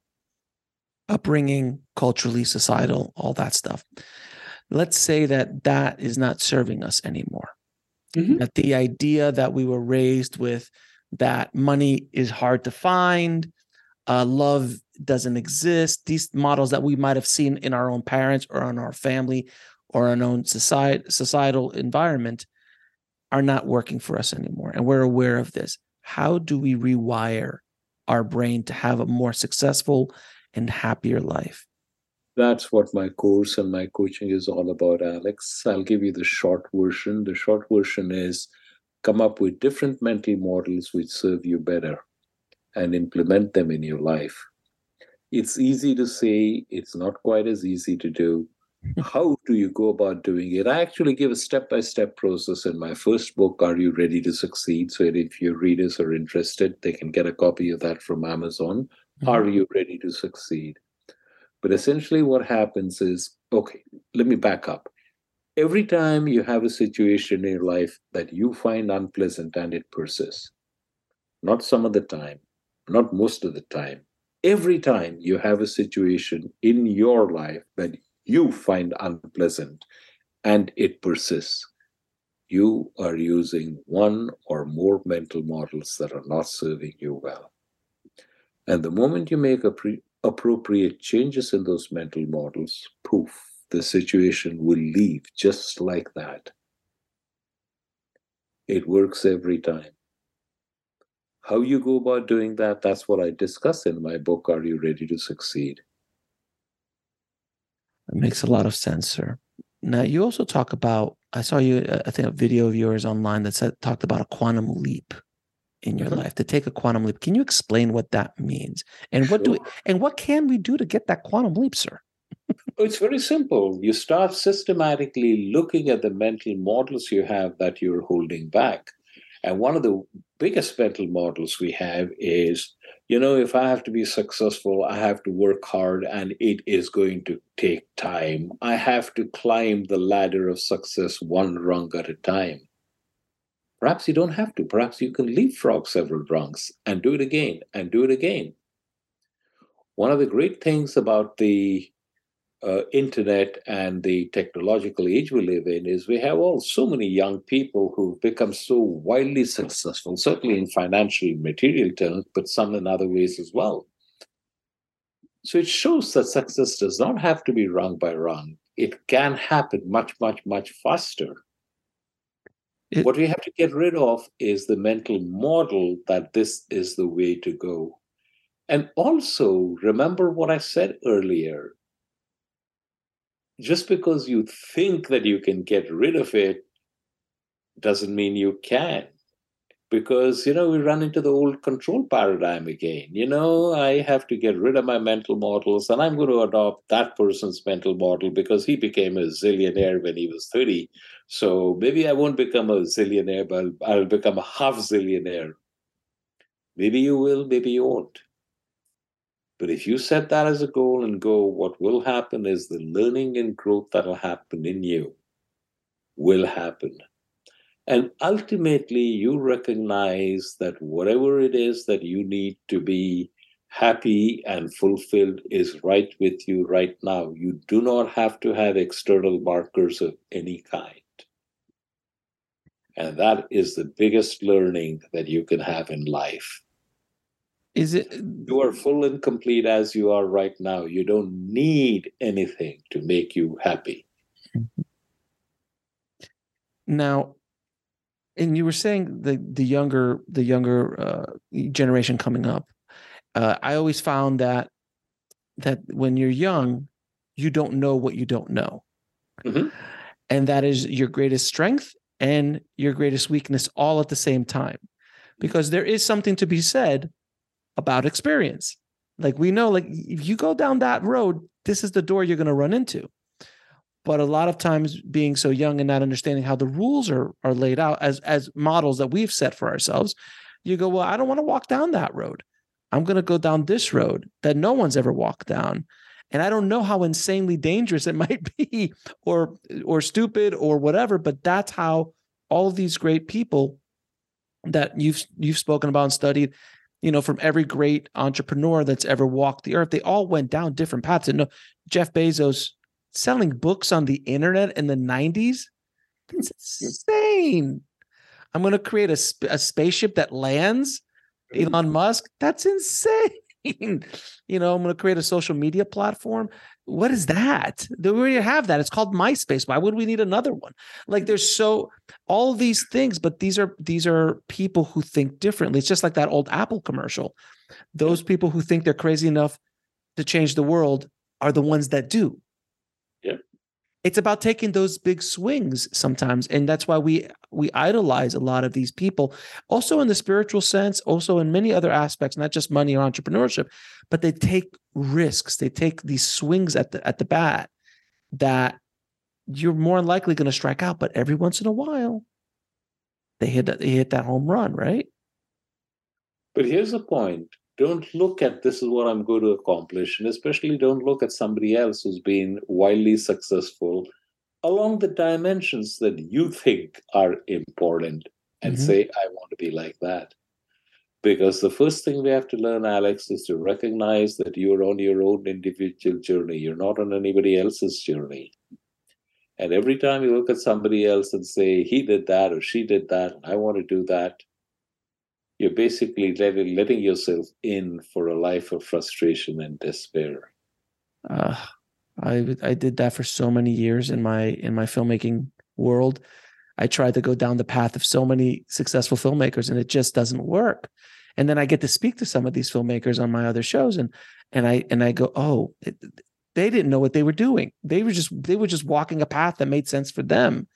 upbringing, culturally, societal, all that stuff. Let's say that that is not serving us anymore. Mm-hmm. That the idea that we were raised with that money is hard to find, uh, love doesn't exist. These models that we might have seen in our own parents or in our family or our own society, societal environment are not working for us anymore. And we're aware of this. How do we rewire our brain to have a more successful and happier life? That's what my course and my coaching is all about, Alex. I'll give you the short version. The short version is come up with different mental models which serve you better and implement them in your life. It's easy to say, it's not quite as easy to do how do you go about doing it? I actually give a step by step process in my first book, Are You Ready to Succeed? So if your readers are interested, they can get a copy of that from Amazon. Mm-hmm. Are You Ready to Succeed? But essentially, what happens is okay, let me back up. Every time you have a situation in your life that you find unpleasant and it persists, not some of the time, not most of the time, every time you have a situation in your life that you find unpleasant and it persists, you are using one or more mental models that are not serving you well. And the moment you make pre- appropriate changes in those mental models, poof, the situation will leave just like that. It works every time. How you go about doing that, that's what I discuss in my book, Are You Ready to Succeed? It makes a lot of sense, sir. Now, you also talk about, I saw you, uh, I think, a video of yours online that said, talked about a quantum leap in your mm-hmm. life to take a quantum leap. Can you explain what that means? And what sure. do we, and what can we do to get that quantum leap, sir? It's very simple. You start systematically looking at the mental models you have that you're holding back. And one of the biggest mental models we have is you know, if I have to be successful, I have to work hard and it is going to take time. I have to climb the ladder of success one rung at a time. Perhaps you don't have to. Perhaps you can leapfrog several rungs and do it again and do it again. One of the great things about the uh, internet and the technological age we live in is we have all so many young people who've become so wildly successful, certainly in financial material terms, but some in other ways as well. So it shows that success does not have to be rung by rung. It can happen much, much, much faster. It, what we have to get rid of is the mental model that this is the way to go. And also remember what I said earlier just because you think that you can get rid of it doesn't mean you can. Because you know we run into the old control paradigm again. You know i have to get rid of my mental models and i'm going to adopt that person's mental model because he became a zillionaire when he was 30 so maybe i won't become a zillionaire but i'll become a half zillionaire maybe you will maybe you won't but if you set that as a goal and go, what will happen is the learning and growth that'll happen in you will happen. And ultimately, you recognize that whatever it is that you need to be happy and fulfilled is right with you right now. You do not have to have external markers of any kind. And that is the biggest learning that you can have in life. Is it you are full and complete as you are right now. You don't need anything to make you happy. Now, and you were saying the the younger the younger uh, generation coming up. Uh, I always found that that when you're young, you don't know what you don't know, mm-hmm. and that is your greatest strength and your greatest weakness all at the same time, because there is something to be said about experience. Like we know, like if you go down that road, this is the door you're going to run into. But a lot of times, being so young and not understanding how the rules are are laid out as as models that we've set for ourselves, you go, well, I don't want to walk down that road. I'm going to go down this road that no one's ever walked down. And I don't know how insanely dangerous it <laughs> might be or or stupid or whatever, but that's how all these great people that you've you've spoken about and studied you know, from every great entrepreneur that's ever walked the earth, they all went down different paths. And no, Jeff Bezos selling books on the internet in the 90s, that's insane. I'm going to create a, a spaceship that lands. Mm-hmm. Elon Musk, that's insane. <laughs> you know, I'm going to create a social media platform. What is that? We already have that. It's called MySpace. Why would we need another one? Like there's so all these things, but these are these are people who think differently. It's just like that old Apple commercial. Those people who think they're crazy enough to change the world are the ones that do it's about taking those big swings sometimes and that's why we we idolize a lot of these people also in the spiritual sense also in many other aspects not just money or entrepreneurship but they take risks they take these swings at the at the bat that you're more likely going to strike out but every once in a while they hit they hit that home run right? But here's the point don't look at this is what I'm going to accomplish, and especially don't look at somebody else who's been wildly successful along the dimensions that you think are important and mm-hmm. say, I want to be like that. Because the first thing we have to learn, Alex, is to recognize that you're on your own individual journey. You're not on anybody else's journey. And every time you look at somebody else and say, he did that or she did that, and I want to do that, you're basically letting, letting yourself in for a life of frustration and despair. Uh, I I did that for so many years in my in my filmmaking world. I tried to go down the path of so many successful filmmakers, and it just doesn't work. And then I get to speak to some of these filmmakers on my other shows, and and I and I go, oh, it, they didn't know what they were doing. They were just they were just walking a path that made sense for them.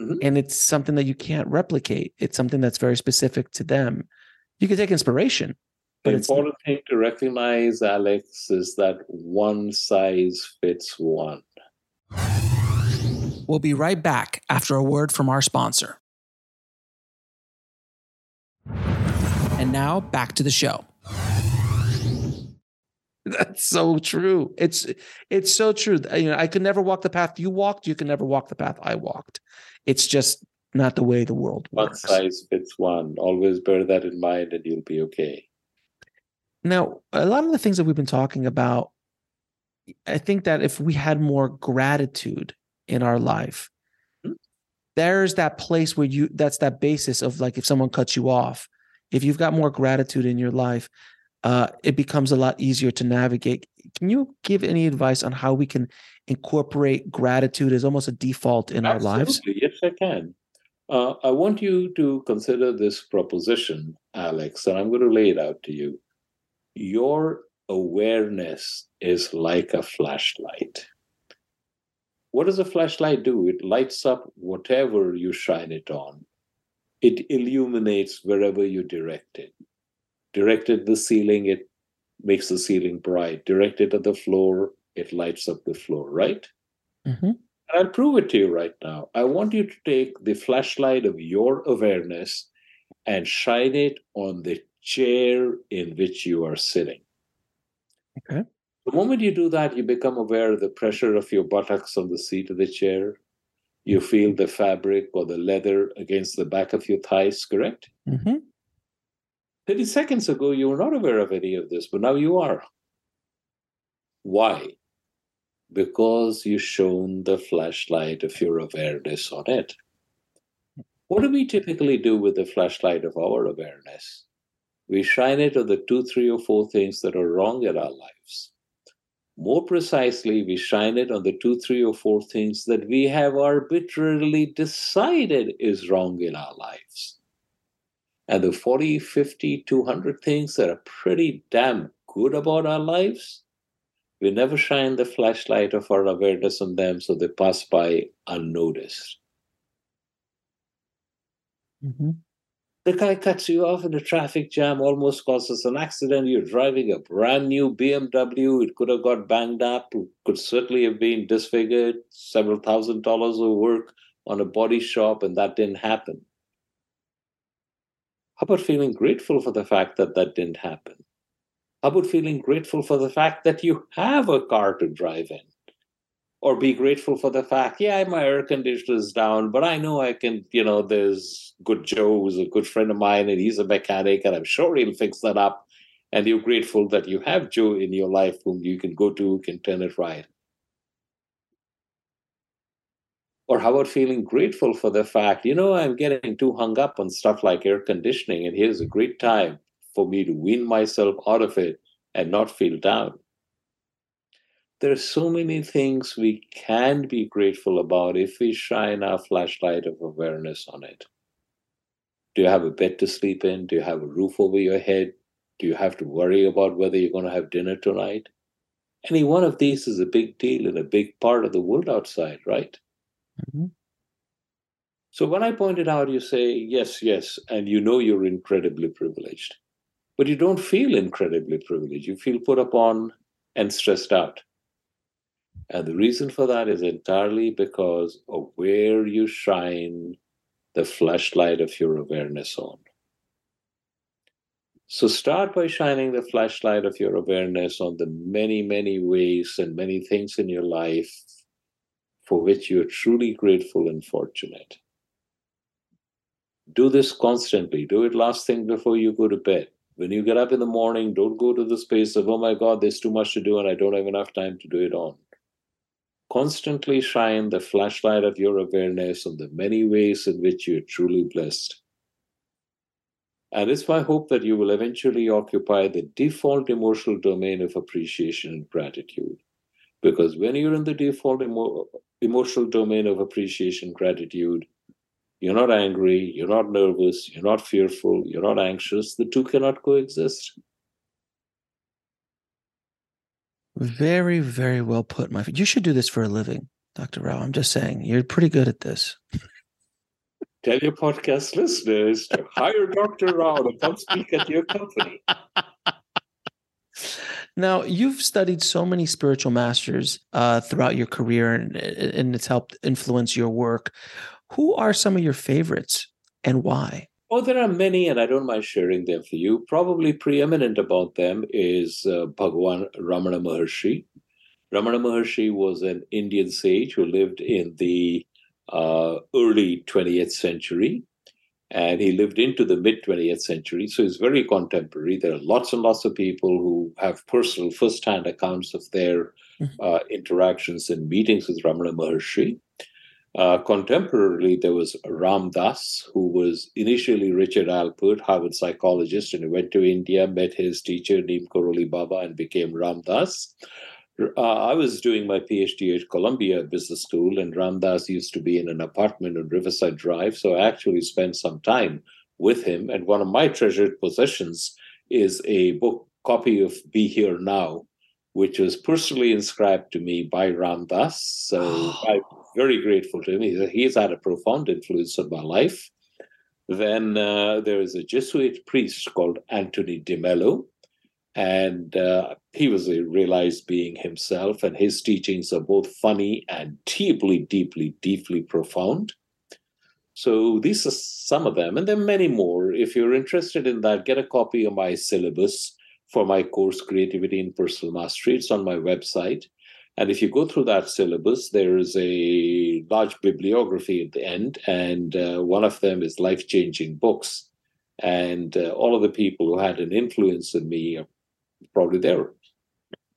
Mm-hmm. And it's something that you can't replicate. It's something that's very specific to them. You can take inspiration. But the important thing to recognize, Alex, is that one size fits one. We'll be right back after a word from our sponsor. And now back to the show. That's so true. It's it's so true. You know, I could never walk the path you walked. You can never walk the path I walked. It's just not the way the world works. One size fits one. Always bear that in mind, and you'll be okay. Now, a lot of the things that we've been talking about, I think that if we had more gratitude in our life, mm-hmm. there's that place where you that's that basis of like if someone cuts you off, if you've got more gratitude in your life, uh, it becomes a lot easier to navigate. Can you give any advice on how we can incorporate gratitude as almost a default in Absolutely. our lives? Yes, I can. Uh, I want you to consider this proposition, Alex, and I'm going to lay it out to you. Your awareness is like a flashlight. What does a flashlight do? It lights up whatever you shine it on. It illuminates wherever you direct it directed the ceiling, it makes the ceiling bright. Directed at the floor, it lights up the floor, right? Mm-hmm. I'll prove it to you right now. I want you to take the flashlight of your awareness and shine it on the chair in which you are sitting. Okay. The moment you do that, you become aware of the pressure of your buttocks on the seat of the chair. You feel the fabric or the leather against the back of your thighs, correct? Mm-hmm. 30 seconds ago, you were not aware of any of this, but now you are. Why? Because you shone the flashlight of your awareness on it. What do we typically do with the flashlight of our awareness? We shine it on the two, three, or four things that are wrong in our lives. More precisely, we shine it on the two, three, or four things that we have arbitrarily decided is wrong in our lives and the 40, 50, 200 things that are pretty damn good about our lives, we never shine the flashlight of our awareness on them so they pass by unnoticed. Mm-hmm. The guy cuts you off in a traffic jam, almost causes an accident. You're driving a brand new BMW. It could have got banged up, it could certainly have been disfigured, several thousand dollars of work on a body shop, and that didn't happen. How about feeling grateful for the fact that that didn't happen? How about feeling grateful for the fact that you have a car to drive in? Or be grateful for the fact, yeah, my air conditioner is down, but I know I can, you know, there's good Joe who's a good friend of mine and he's a mechanic and I'm sure he'll fix that up. And you're grateful that you have Joe in your life whom you can go to, can turn it right. Or how about feeling grateful for the fact, you know, I'm getting too hung up on stuff like air conditioning, and here's a great time for me to wean myself out of it and not feel down. There are so many things we can be grateful about if we shine our flashlight of awareness on it. Do you have a bed to sleep in? Do you have a roof over your head? Do you have to worry about whether you're going to have dinner tonight? Any one of these is a big deal in a big part of the world outside, right? Mm-hmm. So when I point it out, you say, yes, yes, and you know you're incredibly privileged. But you don't feel incredibly privileged. You feel put upon and stressed out. And the reason for that is entirely because of where you shine the flashlight of your awareness on. So start by shining the flashlight of your awareness on the many, many ways and many things in your life for which you are truly grateful and fortunate. Do this constantly. Do it last thing before you go to bed. When you get up in the morning, don't go to the space of, oh my God, there's too much to do and I don't have enough time to do it on. Constantly shine the flashlight of your awareness on the many ways in which you're truly blessed. And it's my hope that you will eventually occupy the default emotional domain of appreciation and gratitude. Because when you're in the default emo- emotional domain of appreciation, gratitude, you're not angry, you're not nervous, you're not fearful, you're not anxious. The two cannot coexist. Very, very well put, my friend. You should do this for a living, Dr. Rao. I'm just saying, you're pretty good at this. Tell your podcast listeners to hire Dr. Rao to come speak at your company. <laughs> Now, you've studied so many spiritual masters uh, throughout your career, and, and it's helped influence your work. Who are some of your favorites and why? Oh, there are many, and I don't mind sharing them for you. Probably preeminent about them is uh, Bhagwan Ramana Maharshi. Ramana Maharshi was an Indian sage who lived in the uh, early 20th century, and he lived into the mid 20th century. So he's very contemporary. There are lots and lots of people who have personal, first-hand accounts of their mm-hmm. uh, interactions and meetings with Ramana Maharshi. Uh, contemporarily, there was Ram Dass, who was initially Richard Alpert, Harvard psychologist, and he went to India, met his teacher, Neem Karoli Baba, and became Ram Dass. Uh, I was doing my PhD at Columbia Business School, and Ram Dass used to be in an apartment on Riverside Drive. So I actually spent some time with him. And one of my treasured possessions is a book copy of Be Here Now, which was personally inscribed to me by Ram Dass. So oh. I'm very grateful to him. He's, he's, had a profound influence on my life. Then uh, there is a Jesuit priest called Anthony DeMello, and uh, he was a realized being himself, and his teachings are both funny and deeply, deeply, deeply profound. So these are some of them, and there are many more. If you're interested in that, get a copy of my syllabus for my course, Creativity and Personal Mastery. It's on my website. And if you go through that syllabus, there is a large bibliography at the end, and uh, one of them is life changing books. And uh, all of the people who had an influence on me are probably there.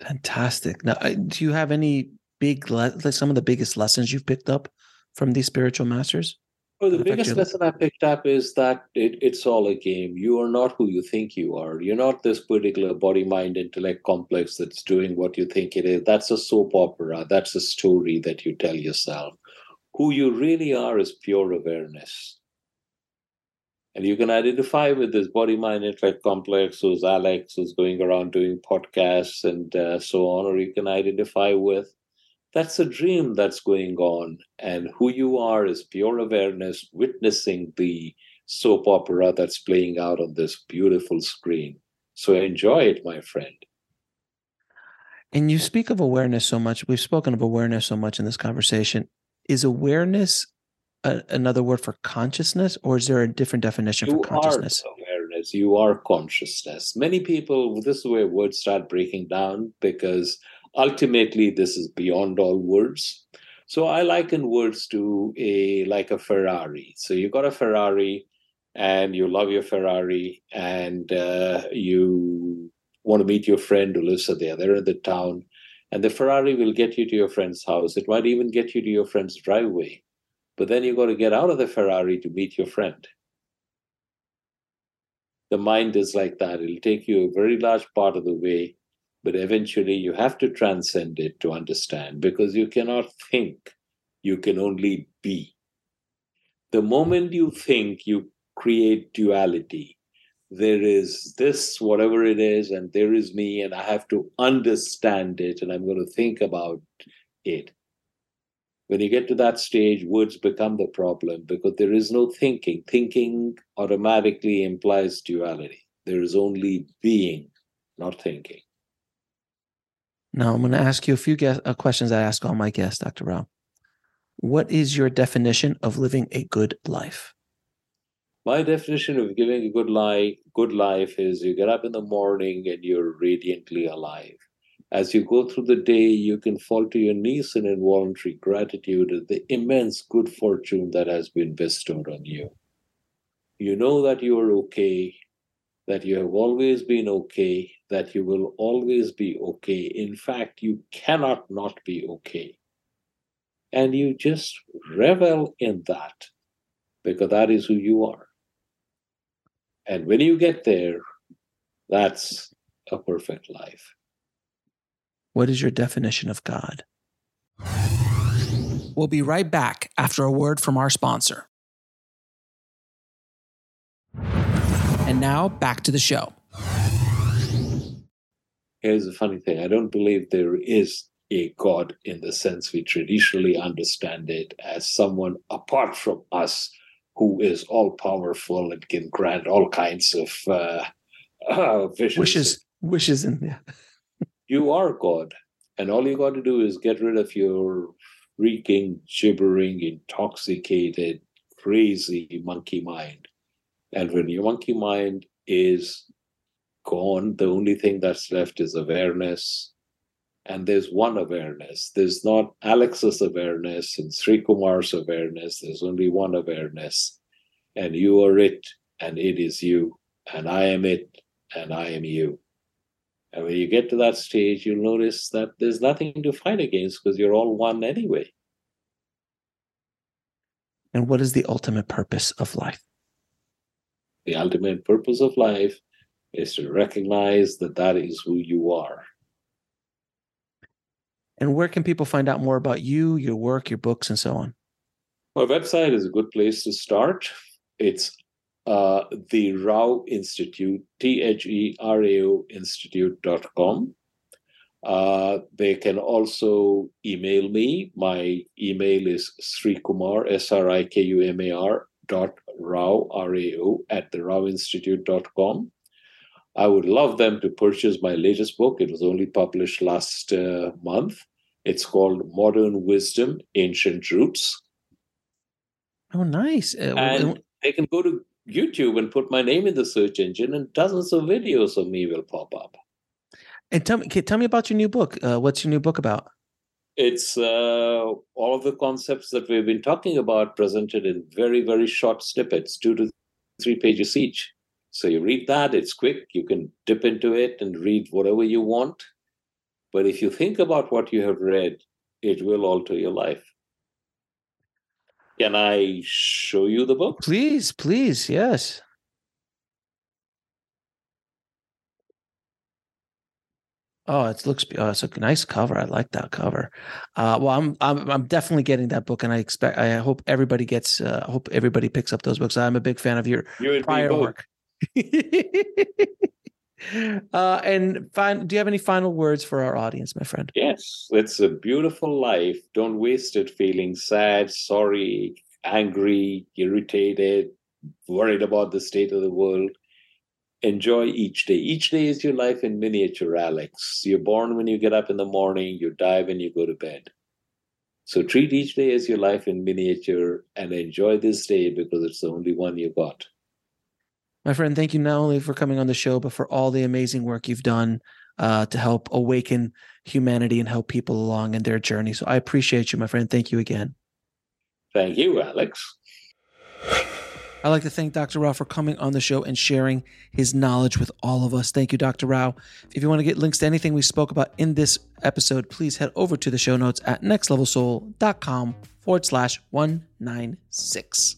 Fantastic. Now, do you have any big, like some of the biggest lessons you've picked up from these spiritual masters? Well, the biggest lesson I picked up is that it, it's all a game. You are not who you think you are. You're not this particular body mind intellect complex that's doing what you think it is. That's a soap opera. That's a story that you tell yourself. Who you really are is pure awareness. And you can identify with this body mind intellect complex, who's Alex, who's going around doing podcasts and uh, so on, or you can identify with that's a dream that's going on. And who you are is pure awareness, witnessing the soap opera that's playing out on this beautiful screen. So enjoy it, my friend. And you speak of awareness so much. We've spoken of awareness so much in this conversation. Is awareness a, another word for consciousness, or is there a different definition you for consciousness? Are awareness. You are consciousness. Many people, this is where words start breaking down because ultimately this is beyond all words so i liken words to a like a ferrari so you got a ferrari and you love your ferrari and uh, you want to meet your friend who lives there they're in the town and the ferrari will get you to your friend's house it might even get you to your friend's driveway but then you've got to get out of the ferrari to meet your friend the mind is like that it'll take you a very large part of the way but eventually you have to transcend it to understand because you cannot think, you can only be. The moment you think, you create duality. There is this, whatever it is, and there is me, and I have to understand it, and I'm going to think about it. When you get to that stage, words become the problem because there is no thinking. Thinking automatically implies duality. There is only being, not thinking. Now, I'm going to ask you a few guest, uh, questions I ask all my guests, Dr. Rao. What is your definition of living a good life? My definition of giving a good life, good life is you get up in the morning and you're radiantly alive. As you go through the day, you can fall to your knees in involuntary gratitude at the immense good fortune that has been bestowed on you. You know that you are okay, that you have always been okay, that you will always be okay. In fact, you cannot not be okay. And you just revel in that because that is who you are. And when you get there, that's a perfect life. What is your definition of God? We'll be right back after a word from our sponsor. And now back to the show. Here's the funny thing I don't believe there is a God in the sense we traditionally understand it as someone apart from us who is all powerful and can grant all kinds of uh, uh, wishes. Wishes in yeah. You are God, and all you got to do is get rid of your freaking, gibbering, intoxicated, crazy monkey mind. And when your monkey mind is gone, the only thing that's left is awareness. And there's one awareness. There's not Alex's awareness and Srikumar's awareness. There's only one awareness. And you are it, and it is you. And I am it, and I am you. And when you get to that stage, you'll notice that there's nothing to fight against because you're all one anyway. And what is the ultimate purpose of life? The ultimate purpose of life is to recognize that that is who you are. And where can people find out more about you, your work, your books, and so on? My website is a good place to start. It's uh, the Rao Institute, T H E R A O Institute.com. Uh, they can also email me. My email is srikumar, S R I K U M A R, dot Rao, R A O, at the Rao Institute.com. I would love them to purchase my latest book. It was only published last uh, month. It's called Modern Wisdom Ancient Roots. Oh, nice. Uh, and they can go to YouTube and put my name in the search engine, and dozens of videos of me will pop up. And tell me, tell me about your new book. Uh, what's your new book about? It's uh, all of the concepts that we've been talking about presented in very, very short snippets, two to three pages each. So you read that, it's quick. You can dip into it and read whatever you want. But if you think about what you have read, it will alter your life. Can I show you the book? Please, please, yes. Oh, it looks. Oh, it's a nice cover. I like that cover. Uh, well, I'm, I'm I'm definitely getting that book, and I expect. I hope everybody gets. Uh, I hope everybody picks up those books. I'm a big fan of your you prior work. <laughs> uh, and fine, do you have any final words for our audience, my friend? Yes, it's a beautiful life. Don't waste it feeling sad, sorry, angry, irritated, worried about the state of the world. Enjoy each day. Each day is your life in miniature, Alex. You're born when you get up in the morning, you die when you go to bed. So treat each day as your life in miniature and enjoy this day because it's the only one you got. My friend, thank you not only for coming on the show, but for all the amazing work you've done uh, to help awaken humanity and help people along in their journey. So I appreciate you, my friend. Thank you again. Thank you, Alex. I'd like to thank Dr. Rao for coming on the show and sharing his knowledge with all of us. Thank you, Dr. Rao. If you want to get links to anything we spoke about in this episode, please head over to the show notes at nextlevelsoul.com forward slash 196.